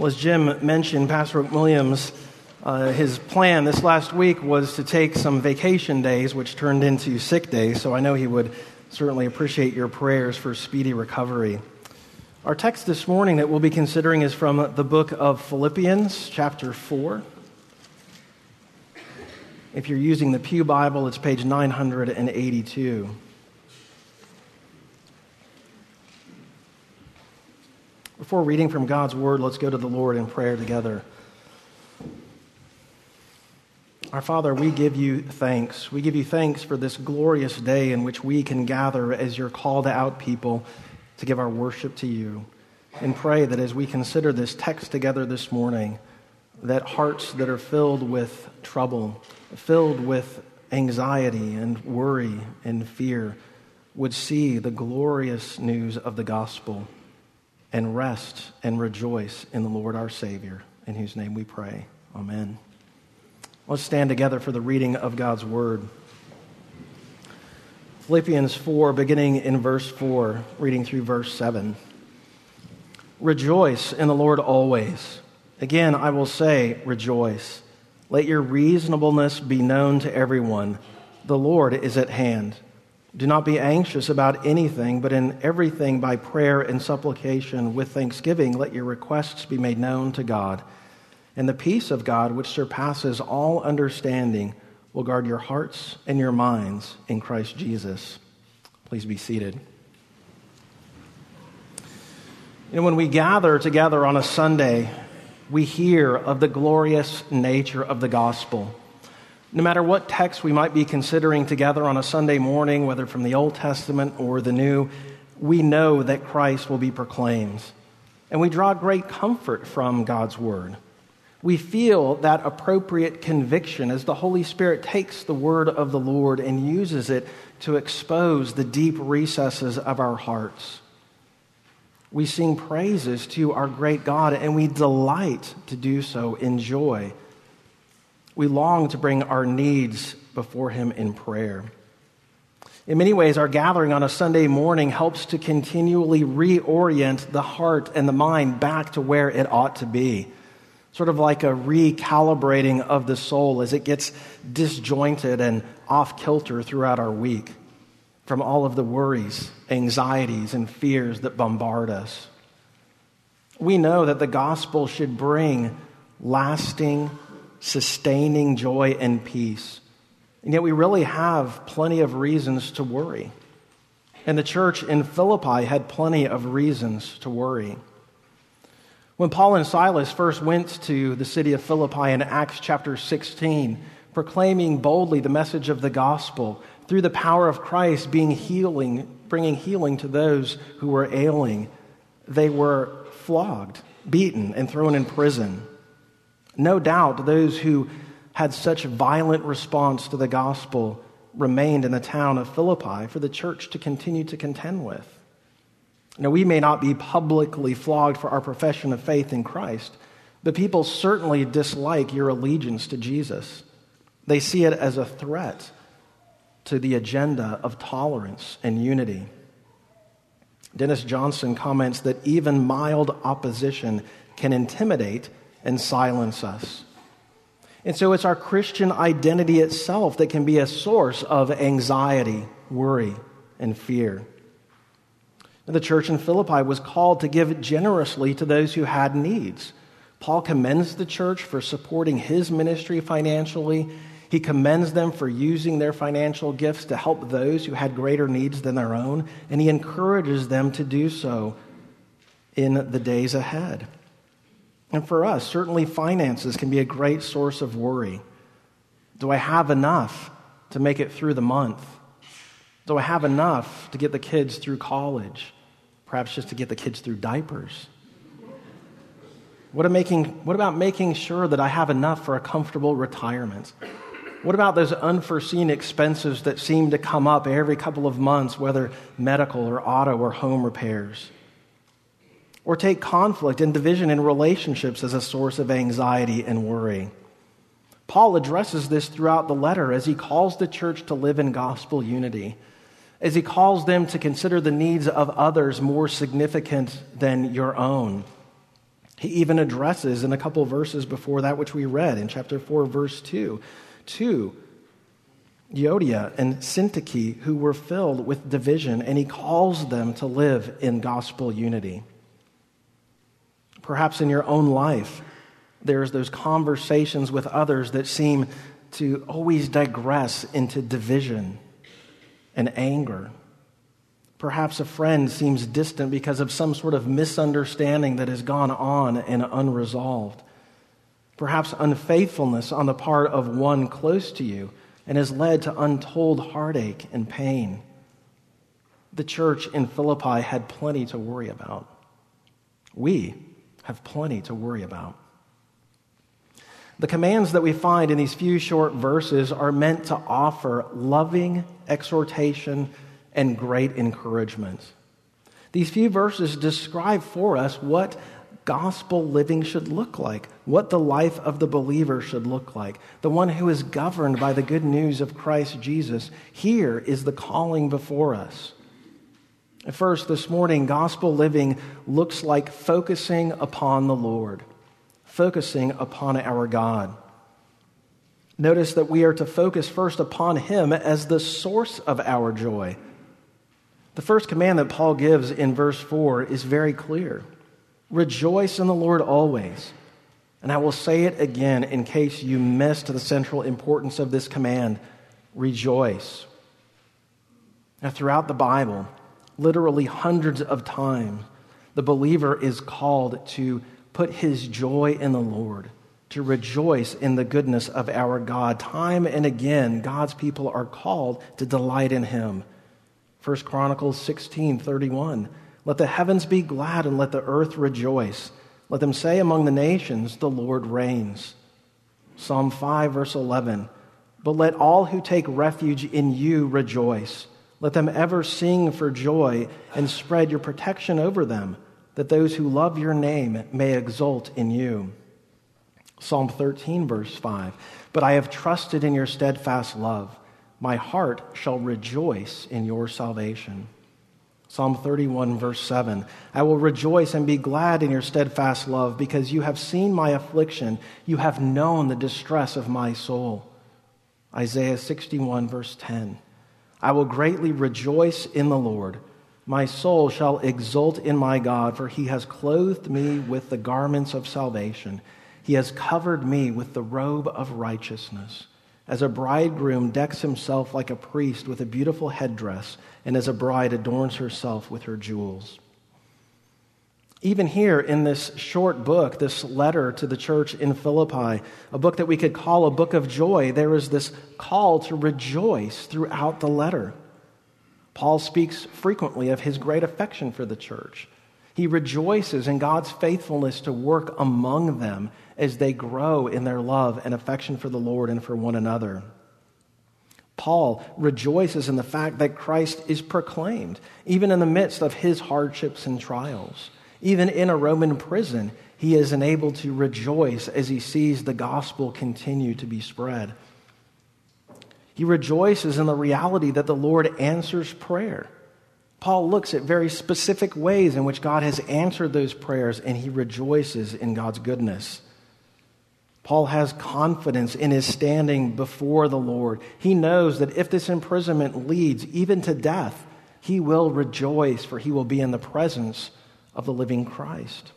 Well, as Jim mentioned, Pastor Williams, uh, his plan this last week was to take some vacation days, which turned into sick days, so I know he would certainly appreciate your prayers for speedy recovery. Our text this morning that we'll be considering is from the book of Philippians, chapter 4. If you're using the Pew Bible, it's page 982. Before reading from God's Word, let's go to the Lord in prayer together. Our Father, we give you thanks. We give you thanks for this glorious day in which we can gather as your called out people to give our worship to you. And pray that as we consider this text together this morning, that hearts that are filled with trouble, filled with anxiety and worry and fear, would see the glorious news of the gospel and rest and rejoice in the Lord our Savior, in whose name we pray. Amen. Let's stand together for the reading of God's Word. Philippians 4, beginning in verse 4, reading through verse 7. Rejoice in the Lord always. Again, I will say, rejoice. Let your reasonableness be known to everyone. The Lord is at hand. Do not be anxious about anything, but in everything by prayer and supplication with thanksgiving, let your requests be made known to God. And the peace of God, which surpasses all understanding, will guard your hearts and your minds in Christ Jesus. Please be seated. You know, when we gather together on a Sunday, we hear of the glorious nature of the gospel. No matter what text we might be considering together on a Sunday morning, whether from the Old Testament or the New, we know that Christ will be proclaimed. And we draw great comfort from God's Word. We feel that appropriate conviction as the Holy Spirit takes the Word of the Lord and uses it to expose the deep recesses of our hearts. We sing praises to our great God, and we delight to do so in joy we long to bring our needs before Him in prayer. In many ways, our gathering on a Sunday morning helps to continually reorient the heart and the mind back to where it ought to be. Sort of like a recalibrating of the soul as it gets disjointed and off kilter throughout our week from all of the worries, anxieties, and fears that bombard us. We know that the gospel should bring lasting sustaining joy and peace. And yet we really have plenty of reasons to worry. And the church in Philippi had plenty of reasons to worry. When Paul and Silas first went to the city of Philippi in Acts chapter 16, proclaiming boldly the message of the gospel through the power of Christ being healing, bringing healing to those who were ailing, they were flogged, beaten, and thrown in prison. No doubt those who had such violent response to the gospel remained in the town of Philippi for the church to continue to contend with. Now, we may not be publicly flogged for our profession of faith in Christ, but people certainly dislike your allegiance to Jesus. They see it as a threat to the agenda of tolerance and unity. Dennis Johnson comments that even mild opposition can intimidate and silence us. And so it's our Christian identity itself that can be a source of anxiety, worry, and fear. The church in Philippi was called to give generously to those who had needs. Paul commends the church for supporting his ministry financially. He commends them for using their financial gifts to help those who had greater needs than their own, and he encourages them to do so in the days ahead. And for us, certainly finances can be a great source of worry. Do I have enough to make it through the month? Do I have enough to get the kids through college? Perhaps just to get the kids through diapers? What, making, what about making sure that I have enough for a comfortable retirement? What about those unforeseen expenses that seem to come up every couple of months, whether medical or auto or home repairs? Or take conflict and division in relationships as a source of anxiety and worry. Paul addresses this throughout the letter as he calls the church to live in gospel unity, as he calls them to consider the needs of others more significant than your own. He even addresses in a couple verses before that, which we read in chapter 4, verse 2, to Euodia and Syntyche, who were filled with division, and he calls them to live in gospel unity. Perhaps in your own life, there's those conversations with others that seem to always digress into division and anger. Perhaps a friend seems distant because of some sort of misunderstanding that has gone on and unresolved. Perhaps unfaithfulness on the part of one close to you and has led to untold heartache and pain. The church in Philippi had plenty to worry about. We have plenty to worry about. The commands that we find in these few short verses are meant to offer loving exhortation and great encouragement. These few verses describe for us what gospel living should look like, what the life of the believer should look like, the one who is governed by the good news of Christ Jesus. Here is the calling before us. First, this morning, gospel living looks like focusing upon the Lord focusing upon our God. Notice that we are to focus first upon Him as the source of our joy. The first command that Paul gives in verse 4 is very clear Rejoice in the Lord always. And I will say it again in case you missed the central importance of this command rejoice. Now, throughout the Bible, literally hundreds of times, the believer is called to put his joy in the Lord, to rejoice in the goodness of our God. Time and again, God's people are called to delight in him. 1 Chronicles 16 31. Let the heavens be glad and let the earth rejoice. Let them say among the nations, The Lord reigns. Psalm 5, verse 11. But let all who take refuge in you rejoice. Let them ever sing for joy and spread your protection over them that those who love your name may exult in you. Psalm 13, verse 5. But I have trusted in your steadfast love. My heart shall rejoice in your salvation. Psalm 31, verse 7. I will rejoice and be glad in your steadfast love because you have seen my affliction. You have known the distress of my soul. Isaiah 61, verse 10. I will greatly rejoice in the Lord. My soul shall exult in my God, for he has clothed me with the garments of salvation. He has covered me with the robe of righteousness. As a bridegroom decks himself like a priest with a beautiful headdress, and as a bride adorns herself with her jewels. Even here in this short book, this letter to the church in Philippi, a book that we could call a book of joy, there is this call to rejoice throughout the letter. Paul speaks frequently of his great affection for the church. He rejoices in God's faithfulness to work among them as they grow in their love and affection for the Lord and for one another. Paul rejoices in the fact that Christ is proclaimed, even in the midst of his hardships and trials. Even in a Roman prison, he is enabled to rejoice as he sees the gospel continue to be spread. He rejoices in the reality that the Lord answers prayer. Paul looks at very specific ways in which God has answered those prayers, and he rejoices in God's goodness. Paul has confidence in his standing before the Lord. He knows that if this imprisonment leads even to death, he will rejoice, for he will be in the presence of the living Christ.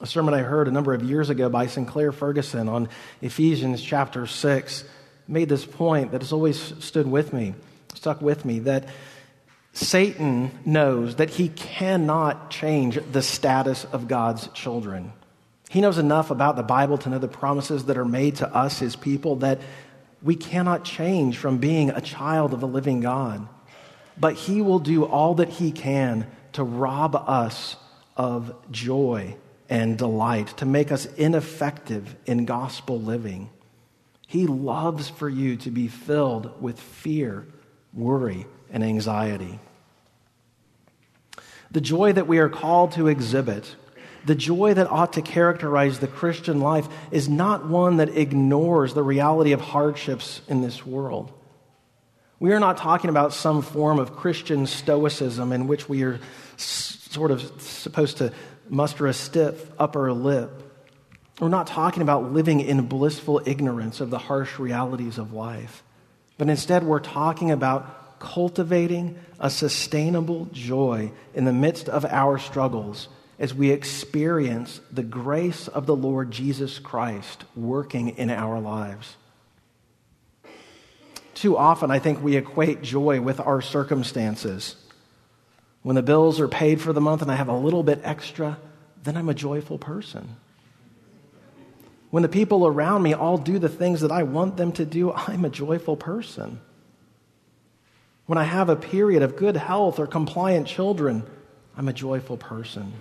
A sermon I heard a number of years ago by Sinclair Ferguson on Ephesians chapter 6 made this point that has always stood with me, stuck with me, that Satan knows that he cannot change the status of God's children. He knows enough about the Bible to know the promises that are made to us, his people, that we cannot change from being a child of the living God. But he will do all that he can to rob us of joy and delight, to make us ineffective in gospel living. He loves for you to be filled with fear, worry, and anxiety. The joy that we are called to exhibit, the joy that ought to characterize the Christian life, is not one that ignores the reality of hardships in this world. We are not talking about some form of Christian stoicism in which we are sort of supposed to muster a stiff upper lip. We're not talking about living in blissful ignorance of the harsh realities of life, but instead we're talking about cultivating a sustainable joy in the midst of our struggles as we experience the grace of the Lord Jesus Christ working in our lives. Too often, I think we equate joy with our circumstances. When the bills are paid for the month and I have a little bit extra, then I'm a joyful person. When the people around me all do the things that I want them to do, I'm a joyful person. When I have a period of good health or compliant children, I'm a joyful person.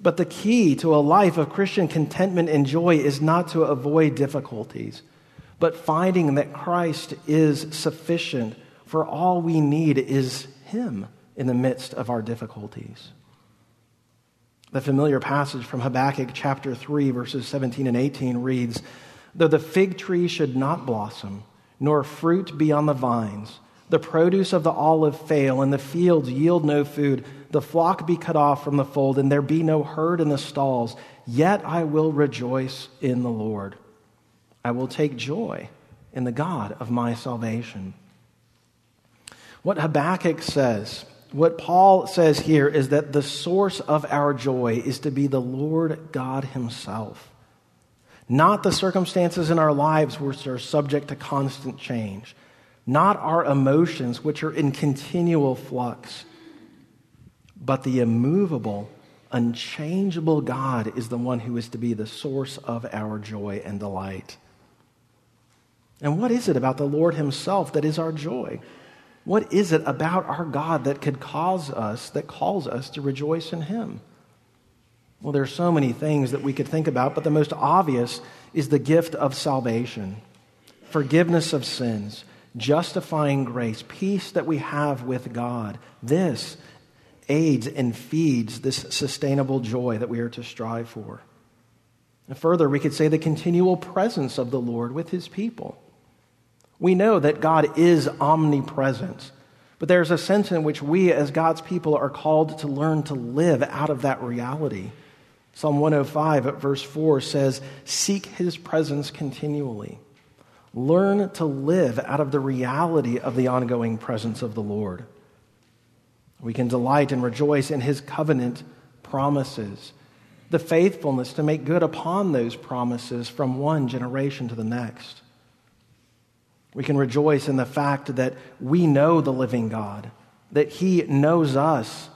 But the key to a life of Christian contentment and joy is not to avoid difficulties, but finding that Christ is sufficient for all we need is Him in the midst of our difficulties. The familiar passage from Habakkuk chapter 3, verses 17 and 18 reads Though the fig tree should not blossom, nor fruit be on the vines, the produce of the olive fail, and the fields yield no food, the flock be cut off from the fold, and there be no herd in the stalls, yet I will rejoice in the Lord. I will take joy in the God of my salvation. What Habakkuk says what Paul says here is that the source of our joy is to be the Lord God Himself, not the circumstances in our lives which are subject to constant change, not our emotions which are in continual flux, but the immovable, unchangeable God is the one who is to be the source of our joy and delight. And what is it about the Lord Himself that is our joy? What is it about our God that could cause us, that calls us to rejoice in Him? Well, there are so many things that we could think about, but the most obvious is the gift of salvation, forgiveness of sins, justifying grace, peace that we have with God. This aids and feeds this sustainable joy that we are to strive for. And further, we could say the continual presence of the Lord with his people. We know that God is omnipresent, but there's a sense in which we, as God's people, are called to learn to live out of that reality. Psalm 105 at verse 4 says, Seek his presence continually. Learn to live out of the reality of the ongoing presence of the Lord. We can delight and rejoice in his covenant promises, the faithfulness to make good upon those promises from one generation to the next. We can rejoice in the fact that we know the living God, that He knows us,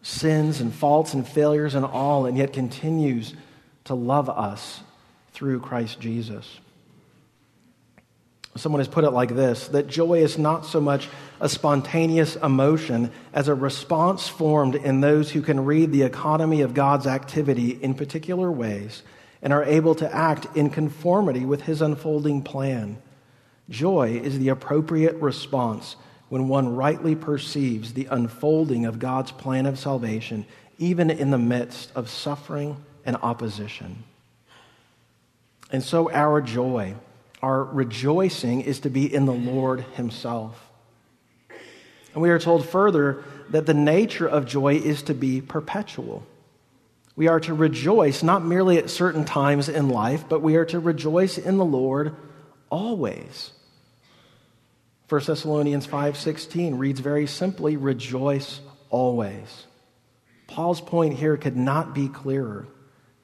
sins and faults and failures and all, and yet continues to love us through Christ Jesus. Someone has put it like this that joy is not so much a spontaneous emotion as a response formed in those who can read the economy of God's activity in particular ways and are able to act in conformity with His unfolding plan. Joy is the appropriate response when one rightly perceives the unfolding of God's plan of salvation, even in the midst of suffering and opposition. And so, our joy, our rejoicing, is to be in the Lord Himself. And we are told further that the nature of joy is to be perpetual. We are to rejoice not merely at certain times in life, but we are to rejoice in the Lord always. 1 Thessalonians 5:16 reads very simply, rejoice always. Paul's point here could not be clearer.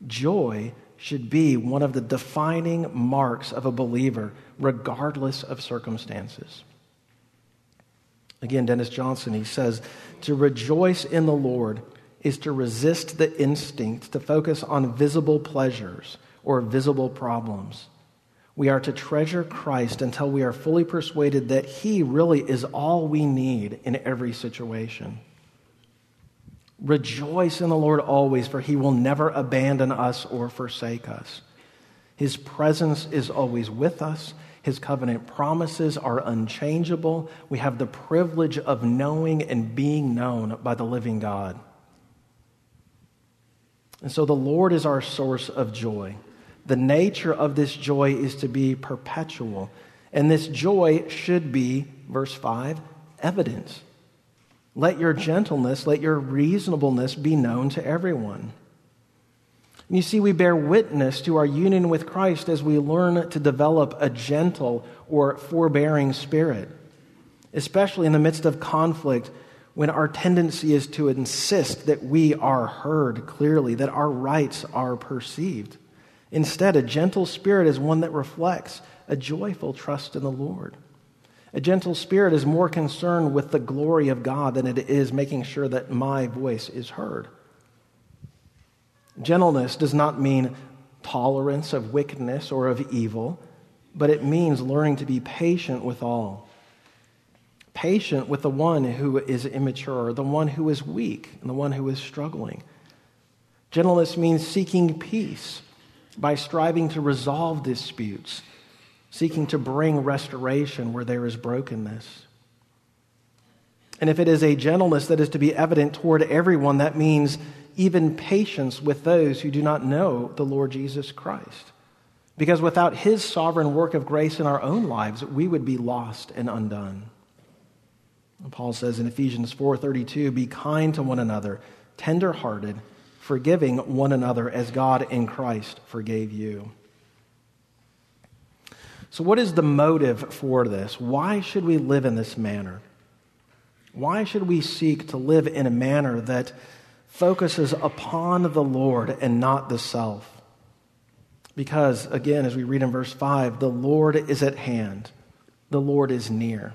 Joy should be one of the defining marks of a believer, regardless of circumstances. Again, Dennis Johnson, he says, to rejoice in the Lord is to resist the instinct to focus on visible pleasures or visible problems. We are to treasure Christ until we are fully persuaded that He really is all we need in every situation. Rejoice in the Lord always, for He will never abandon us or forsake us. His presence is always with us. His covenant promises are unchangeable. We have the privilege of knowing and being known by the living God. And so the Lord is our source of joy. The nature of this joy is to be perpetual. And this joy should be, verse 5, evidence. Let your gentleness, let your reasonableness be known to everyone. And you see, we bear witness to our union with Christ as we learn to develop a gentle or forbearing spirit, especially in the midst of conflict when our tendency is to insist that we are heard clearly, that our rights are perceived. Instead, a gentle spirit is one that reflects a joyful trust in the Lord. A gentle spirit is more concerned with the glory of God than it is making sure that my voice is heard. Gentleness does not mean tolerance of wickedness or of evil, but it means learning to be patient with all. Patient with the one who is immature, the one who is weak, and the one who is struggling. Gentleness means seeking peace by striving to resolve disputes, seeking to bring restoration where there is brokenness. And if it is a gentleness that is to be evident toward everyone, that means even patience with those who do not know the Lord Jesus Christ. Because without his sovereign work of grace in our own lives, we would be lost and undone. And Paul says in Ephesians 4:32, "Be kind to one another, tender-hearted, forgiving one another as God in Christ forgave you." So what is the motive for this? Why should we live in this manner? Why should we seek to live in a manner that focuses upon the Lord and not the self. Because, again, as we read in verse 5, the Lord is at hand, the Lord is near.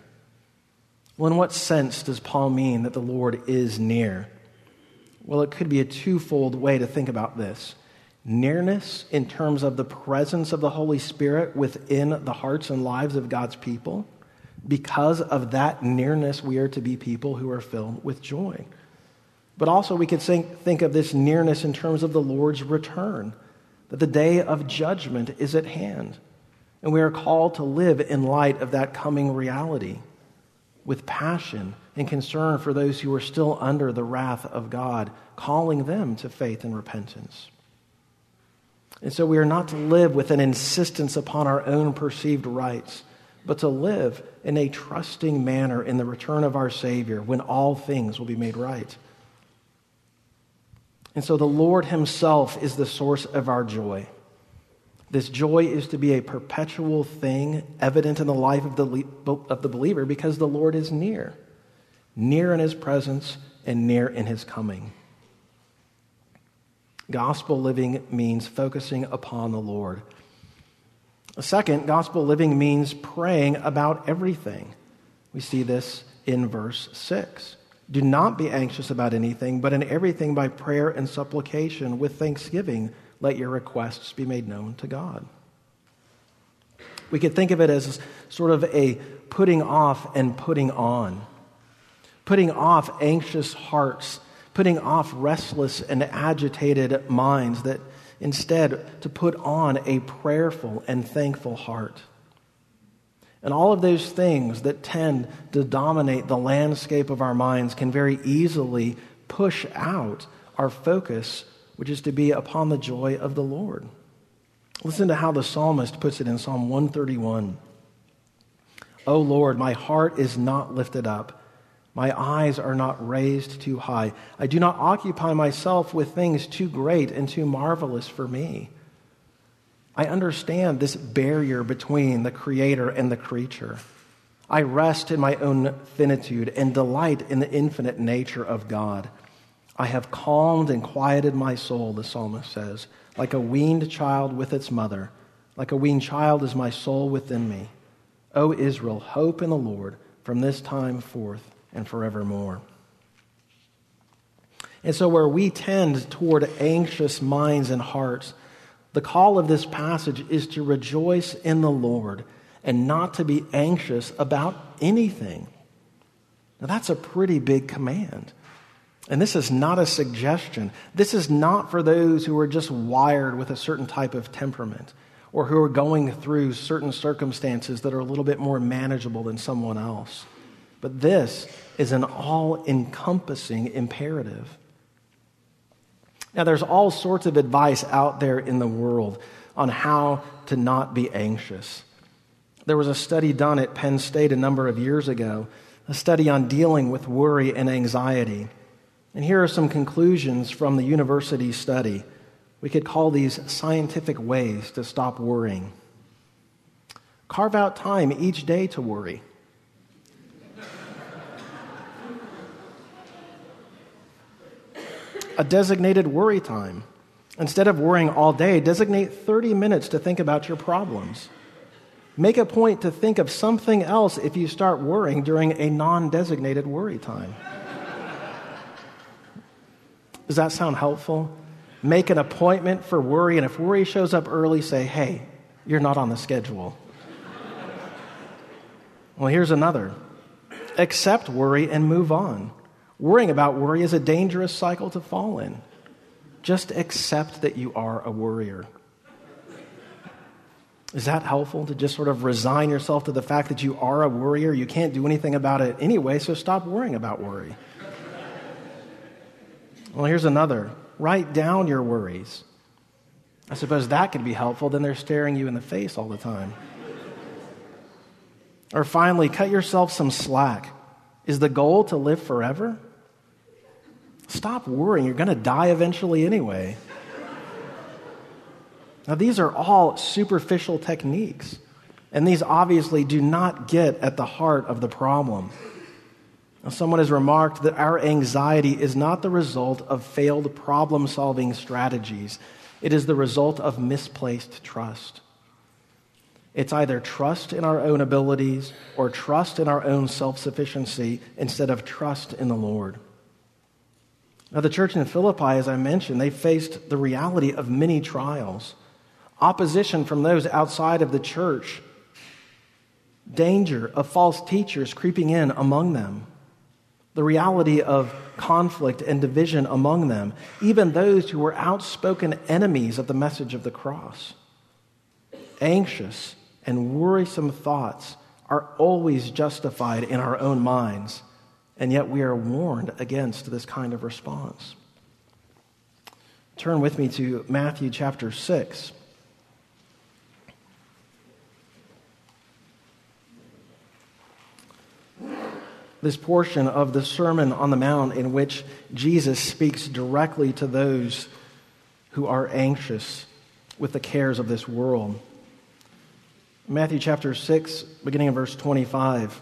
Well, in what sense does Paul mean that the Lord is near? Well, it could be a twofold way to think about this nearness in terms of the presence of the Holy Spirit within the hearts and lives of God's people. Because of that nearness, we are to be people who are filled with joy. But also, we could think, think of this nearness in terms of the Lord's return, that the day of judgment is at hand. And we are called to live in light of that coming reality with passion and concern for those who are still under the wrath of God, calling them to faith and repentance. And so we are not to live with an insistence upon our own perceived rights, but to live in a trusting manner in the return of our Savior when all things will be made right. And so the Lord Himself is the source of our joy. This joy is to be a perpetual thing evident in the life of the, of the believer because the Lord is near, near in His presence and near in His coming. Gospel living means focusing upon the Lord. Second, gospel living means praying about everything. We see this in verse 6. Do not be anxious about anything, but in everything by prayer and supplication with thanksgiving, let your requests be made known to God. We could think of it as sort of a putting off and putting on. Putting off anxious hearts, putting off restless and agitated minds, that instead to put on a prayerful and thankful heart. And all of those things that tend to dominate the landscape of our minds can very easily push out our focus, which is to be upon the joy of the Lord. Listen to how the psalmist puts it in Psalm 131. O Lord, my heart is not lifted up. My eyes are not raised too high. I do not occupy myself with things too great and too marvelous for me. I understand this barrier between the creator and the creature. I rest in my own finitude and delight in the infinite nature of God. I have calmed and quieted my soul, the psalmist says, like a weaned child with its mother. Like a weaned child is my soul within me. O Israel, hope in the Lord from this time forth and forevermore. And so, where we tend toward anxious minds and hearts, the call of this passage is to rejoice in the Lord and not to be anxious about anything. Now, that's a pretty big command. And this is not a suggestion. This is not for those who are just wired with a certain type of temperament or who are going through certain circumstances that are a little bit more manageable than someone else. But this is an all encompassing imperative. Now, there's all sorts of advice out there in the world on how to not be anxious. There was a study done at Penn State a number of years ago a study on dealing with worry and anxiety. And here are some conclusions from the university study. We could call these scientific ways to stop worrying. Carve out time each day to worry. A designated worry time. Instead of worrying all day, designate 30 minutes to think about your problems. Make a point to think of something else if you start worrying during a non designated worry time. Does that sound helpful? Make an appointment for worry, and if worry shows up early, say, hey, you're not on the schedule. well, here's another accept worry and move on. Worrying about worry is a dangerous cycle to fall in. Just accept that you are a worrier. Is that helpful to just sort of resign yourself to the fact that you are a worrier? You can't do anything about it anyway, so stop worrying about worry. Well, here's another write down your worries. I suppose that could be helpful. Then they're staring you in the face all the time. Or finally, cut yourself some slack. Is the goal to live forever? Stop worrying. You're going to die eventually anyway. Now, these are all superficial techniques, and these obviously do not get at the heart of the problem. Now, someone has remarked that our anxiety is not the result of failed problem solving strategies, it is the result of misplaced trust. It's either trust in our own abilities or trust in our own self sufficiency instead of trust in the Lord. Now, the church in Philippi, as I mentioned, they faced the reality of many trials, opposition from those outside of the church, danger of false teachers creeping in among them, the reality of conflict and division among them, even those who were outspoken enemies of the message of the cross. Anxious and worrisome thoughts are always justified in our own minds and yet we are warned against this kind of response. Turn with me to Matthew chapter 6. This portion of the Sermon on the Mount, in which Jesus speaks directly to those who are anxious with the cares of this world. Matthew chapter 6, beginning in verse 25.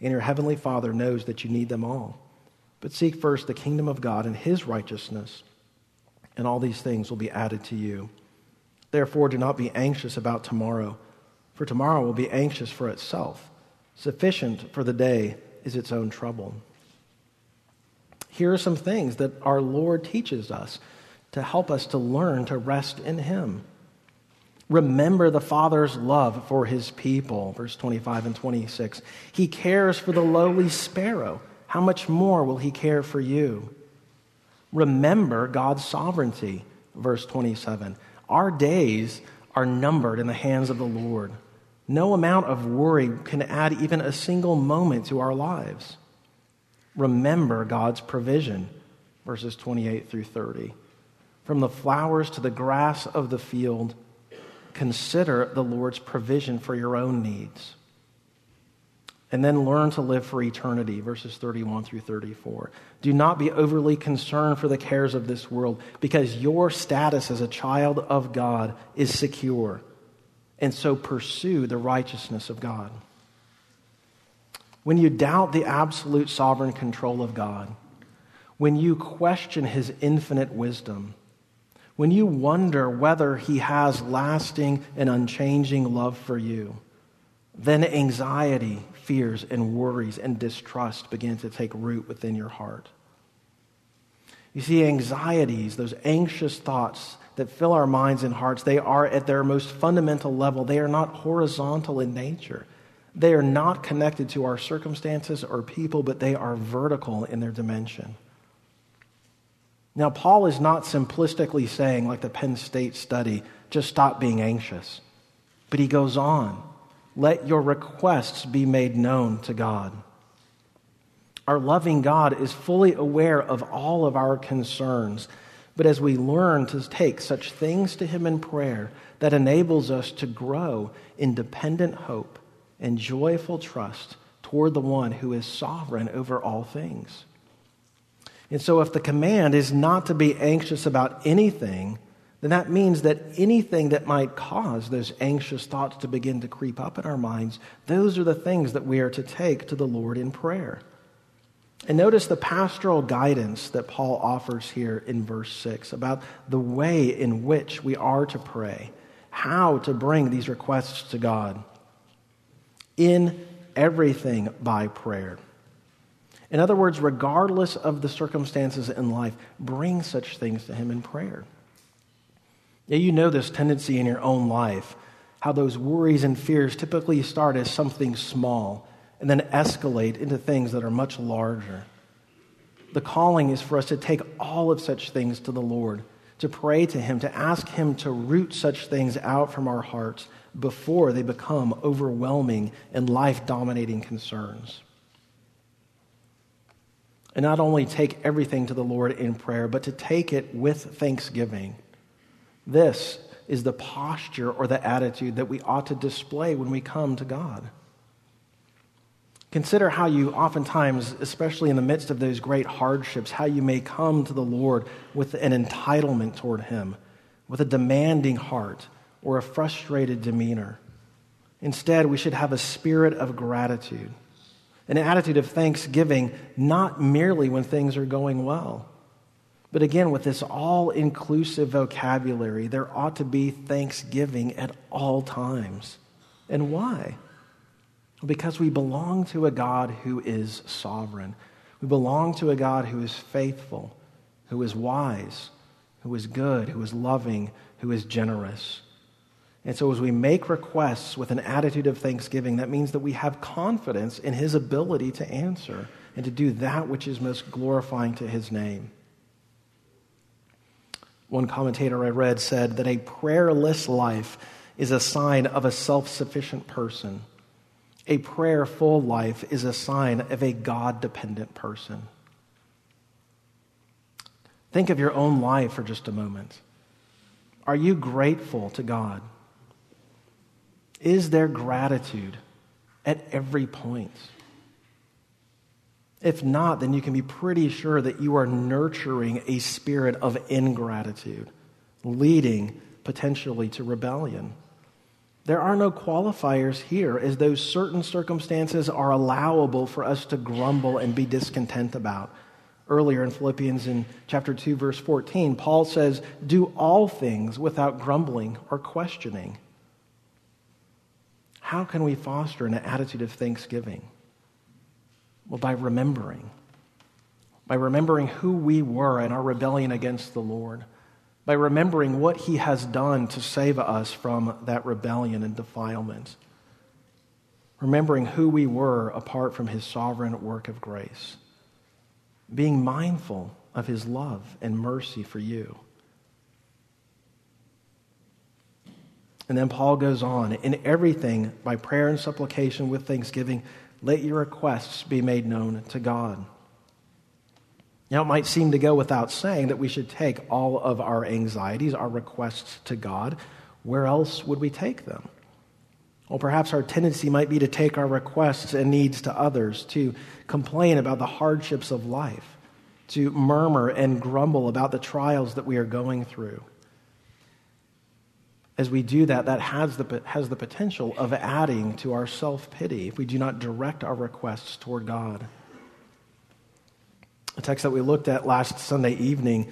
and your heavenly Father knows that you need them all. But seek first the kingdom of God and his righteousness, and all these things will be added to you. Therefore, do not be anxious about tomorrow, for tomorrow will be anxious for itself. Sufficient for the day is its own trouble. Here are some things that our Lord teaches us to help us to learn to rest in Him. Remember the Father's love for his people. Verse 25 and 26. He cares for the lowly sparrow. How much more will he care for you? Remember God's sovereignty. Verse 27. Our days are numbered in the hands of the Lord. No amount of worry can add even a single moment to our lives. Remember God's provision. Verses 28 through 30. From the flowers to the grass of the field, consider the Lord's provision for your own needs. And then learn to live for eternity, verses 31 through 34. Do not be overly concerned for the cares of this world, because your status as a child of God is secure. And so pursue the righteousness of God. when you doubt the absolute sovereign control of God, when you question his infinite wisdom, when you wonder whether he has lasting and unchanging love for you, then anxiety, fears, and worries and distrust begin to take root within your heart. You see, anxieties, those anxious thoughts that fill our minds and hearts, they are at their most fundamental level. They are not horizontal in nature. They are not connected to our circumstances or people, but they are vertical in their dimension. Now, Paul is not simplistically saying, like the Penn State study, just stop being anxious. But he goes on, let your requests be made known to God. Our loving God is fully aware of all of our concerns. But as we learn to take such things to Him in prayer, that enables us to grow in dependent hope and joyful trust toward the one who is sovereign over all things. And so, if the command is not to be anxious about anything, then that means that anything that might cause those anxious thoughts to begin to creep up in our minds, those are the things that we are to take to the Lord in prayer. And notice the pastoral guidance that Paul offers here in verse 6 about the way in which we are to pray, how to bring these requests to God in everything by prayer. In other words, regardless of the circumstances in life, bring such things to Him in prayer. Yeah, you know this tendency in your own life, how those worries and fears typically start as something small and then escalate into things that are much larger. The calling is for us to take all of such things to the Lord, to pray to Him, to ask Him to root such things out from our hearts before they become overwhelming and life dominating concerns. And not only take everything to the Lord in prayer, but to take it with thanksgiving. This is the posture or the attitude that we ought to display when we come to God. Consider how you oftentimes, especially in the midst of those great hardships, how you may come to the Lord with an entitlement toward Him, with a demanding heart, or a frustrated demeanor. Instead, we should have a spirit of gratitude, an attitude of thanksgiving, not merely when things are going well. But again, with this all inclusive vocabulary, there ought to be thanksgiving at all times. And why? Because we belong to a God who is sovereign. We belong to a God who is faithful, who is wise, who is good, who is loving, who is generous. And so, as we make requests with an attitude of thanksgiving, that means that we have confidence in His ability to answer and to do that which is most glorifying to His name. One commentator I read said that a prayerless life is a sign of a self sufficient person. A prayerful life is a sign of a God dependent person. Think of your own life for just a moment. Are you grateful to God? Is there gratitude at every point? If not, then you can be pretty sure that you are nurturing a spirit of ingratitude, leading potentially to rebellion. There are no qualifiers here, as though certain circumstances are allowable for us to grumble and be discontent about. Earlier in Philippians in chapter 2 verse 14, Paul says, "Do all things without grumbling or questioning." How can we foster an attitude of thanksgiving? Well, by remembering. By remembering who we were in our rebellion against the Lord. By remembering what He has done to save us from that rebellion and defilement. Remembering who we were apart from His sovereign work of grace. Being mindful of His love and mercy for you. And then Paul goes on in everything by prayer and supplication with thanksgiving, let your requests be made known to God. Now, it might seem to go without saying that we should take all of our anxieties, our requests to God. Where else would we take them? Well, perhaps our tendency might be to take our requests and needs to others, to complain about the hardships of life, to murmur and grumble about the trials that we are going through. As we do that, that has the, has the potential of adding to our self pity if we do not direct our requests toward God. The text that we looked at last Sunday evening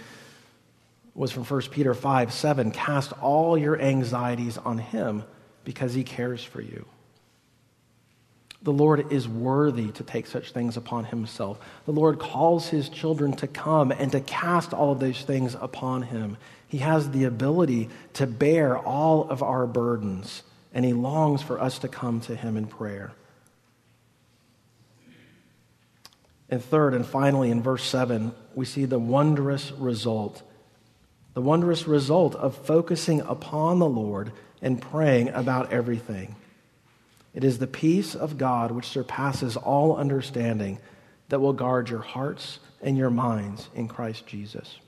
was from 1 Peter 5 7. Cast all your anxieties on him because he cares for you. The Lord is worthy to take such things upon himself. The Lord calls his children to come and to cast all of those things upon him. He has the ability to bear all of our burdens, and he longs for us to come to him in prayer. And third and finally, in verse 7, we see the wondrous result. The wondrous result of focusing upon the Lord and praying about everything. It is the peace of God which surpasses all understanding that will guard your hearts and your minds in Christ Jesus.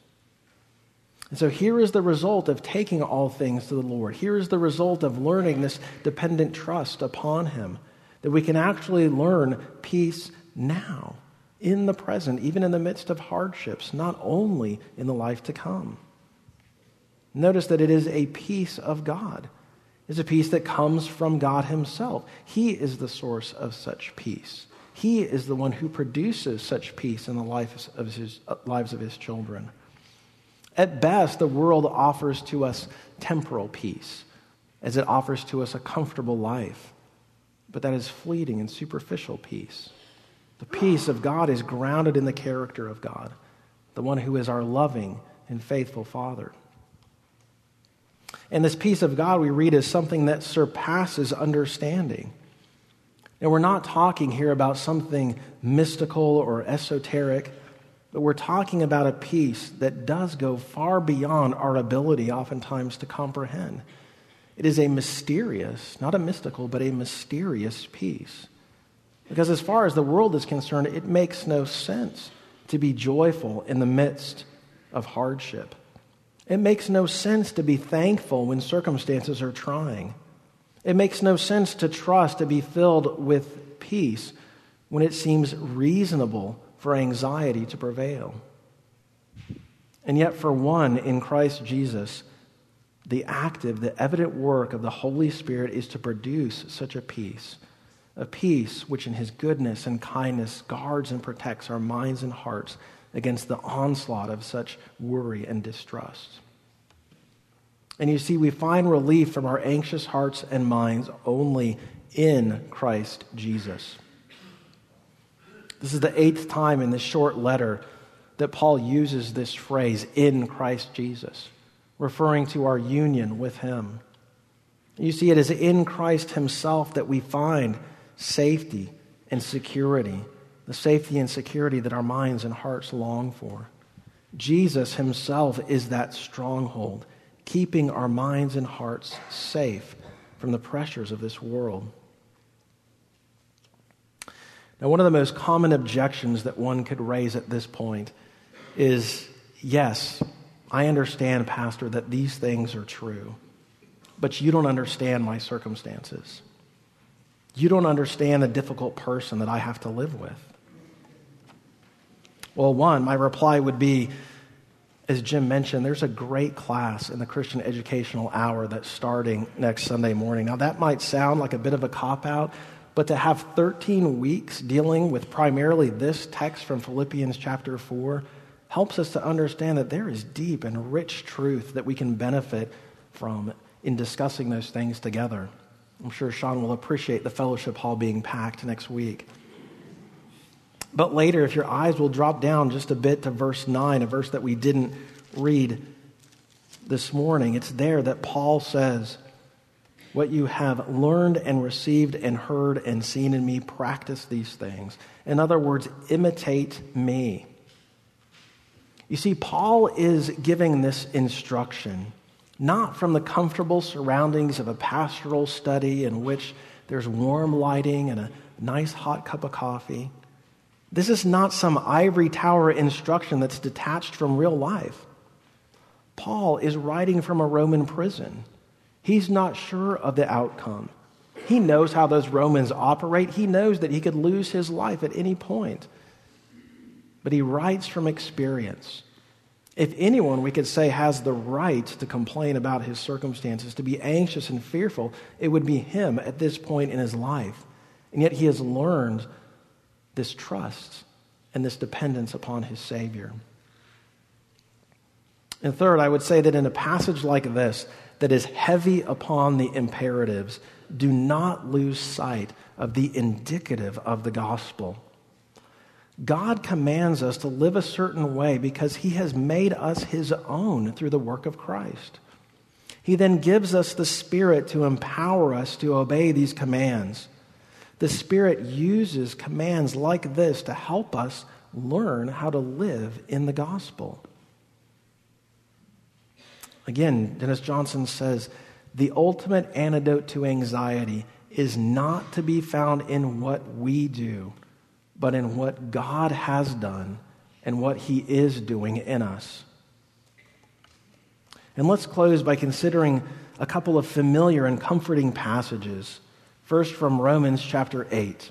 And so here is the result of taking all things to the Lord. Here is the result of learning this dependent trust upon Him, that we can actually learn peace now, in the present, even in the midst of hardships, not only in the life to come. Notice that it is a peace of God It's a peace that comes from God Himself. He is the source of such peace. He is the one who produces such peace in the lives of his, lives of His children. At best, the world offers to us temporal peace, as it offers to us a comfortable life. But that is fleeting and superficial peace. The peace of God is grounded in the character of God, the one who is our loving and faithful Father. And this peace of God we read is something that surpasses understanding. And we're not talking here about something mystical or esoteric, but we're talking about a peace that does go far beyond our ability, oftentimes, to comprehend. It is a mysterious, not a mystical, but a mysterious peace. Because as far as the world is concerned, it makes no sense to be joyful in the midst of hardship. It makes no sense to be thankful when circumstances are trying. It makes no sense to trust to be filled with peace when it seems reasonable for anxiety to prevail. And yet, for one in Christ Jesus, the active, the evident work of the Holy Spirit is to produce such a peace, a peace which, in His goodness and kindness, guards and protects our minds and hearts against the onslaught of such worry and distrust. And you see, we find relief from our anxious hearts and minds only in Christ Jesus. This is the eighth time in this short letter that Paul uses this phrase, in Christ Jesus, referring to our union with Him. You see, it is in Christ Himself that we find safety and security the safety and security that our minds and hearts long for. Jesus himself is that stronghold, keeping our minds and hearts safe from the pressures of this world. Now, one of the most common objections that one could raise at this point is yes, I understand, Pastor, that these things are true, but you don't understand my circumstances. You don't understand the difficult person that I have to live with. Well, one, my reply would be as Jim mentioned, there's a great class in the Christian Educational Hour that's starting next Sunday morning. Now, that might sound like a bit of a cop out, but to have 13 weeks dealing with primarily this text from Philippians chapter 4 helps us to understand that there is deep and rich truth that we can benefit from in discussing those things together. I'm sure Sean will appreciate the fellowship hall being packed next week. But later, if your eyes will drop down just a bit to verse 9, a verse that we didn't read this morning, it's there that Paul says, What you have learned and received and heard and seen in me, practice these things. In other words, imitate me. You see, Paul is giving this instruction not from the comfortable surroundings of a pastoral study in which there's warm lighting and a nice hot cup of coffee. This is not some ivory tower instruction that's detached from real life. Paul is writing from a Roman prison. He's not sure of the outcome. He knows how those Romans operate. He knows that he could lose his life at any point. But he writes from experience. If anyone, we could say, has the right to complain about his circumstances, to be anxious and fearful, it would be him at this point in his life. And yet he has learned this trust and this dependence upon his Savior. And third, I would say that in a passage like this, that is heavy upon the imperatives, do not lose sight of the indicative of the gospel. God commands us to live a certain way because he has made us his own through the work of Christ. He then gives us the Spirit to empower us to obey these commands. The Spirit uses commands like this to help us learn how to live in the gospel. Again, Dennis Johnson says the ultimate antidote to anxiety is not to be found in what we do, but in what God has done and what He is doing in us. And let's close by considering a couple of familiar and comforting passages. First, from Romans chapter 8.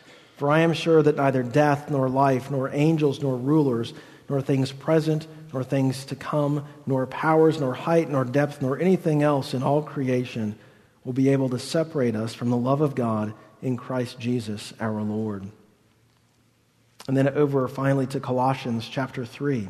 For I am sure that neither death, nor life, nor angels, nor rulers, nor things present, nor things to come, nor powers, nor height, nor depth, nor anything else in all creation will be able to separate us from the love of God in Christ Jesus our Lord. And then over finally to Colossians chapter 3.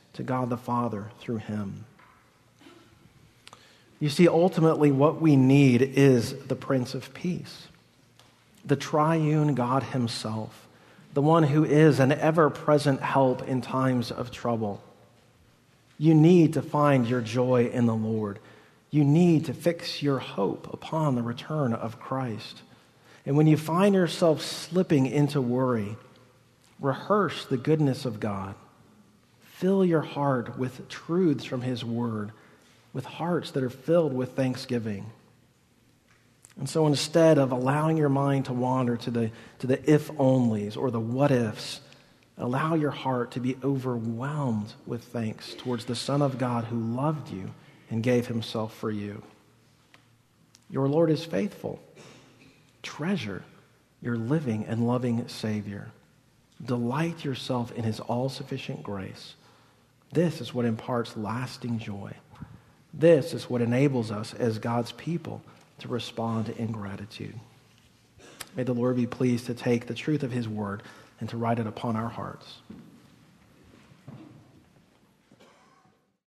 to God the Father through him. You see, ultimately, what we need is the Prince of Peace, the triune God Himself, the one who is an ever present help in times of trouble. You need to find your joy in the Lord. You need to fix your hope upon the return of Christ. And when you find yourself slipping into worry, rehearse the goodness of God. Fill your heart with truths from His Word, with hearts that are filled with thanksgiving. And so instead of allowing your mind to wander to the, to the if onlys or the what ifs, allow your heart to be overwhelmed with thanks towards the Son of God who loved you and gave himself for you. Your Lord is faithful. Treasure your living and loving Savior. Delight yourself in his all sufficient grace this is what imparts lasting joy. This is what enables us as God's people to respond in gratitude. May the Lord be pleased to take the truth of his word and to write it upon our hearts.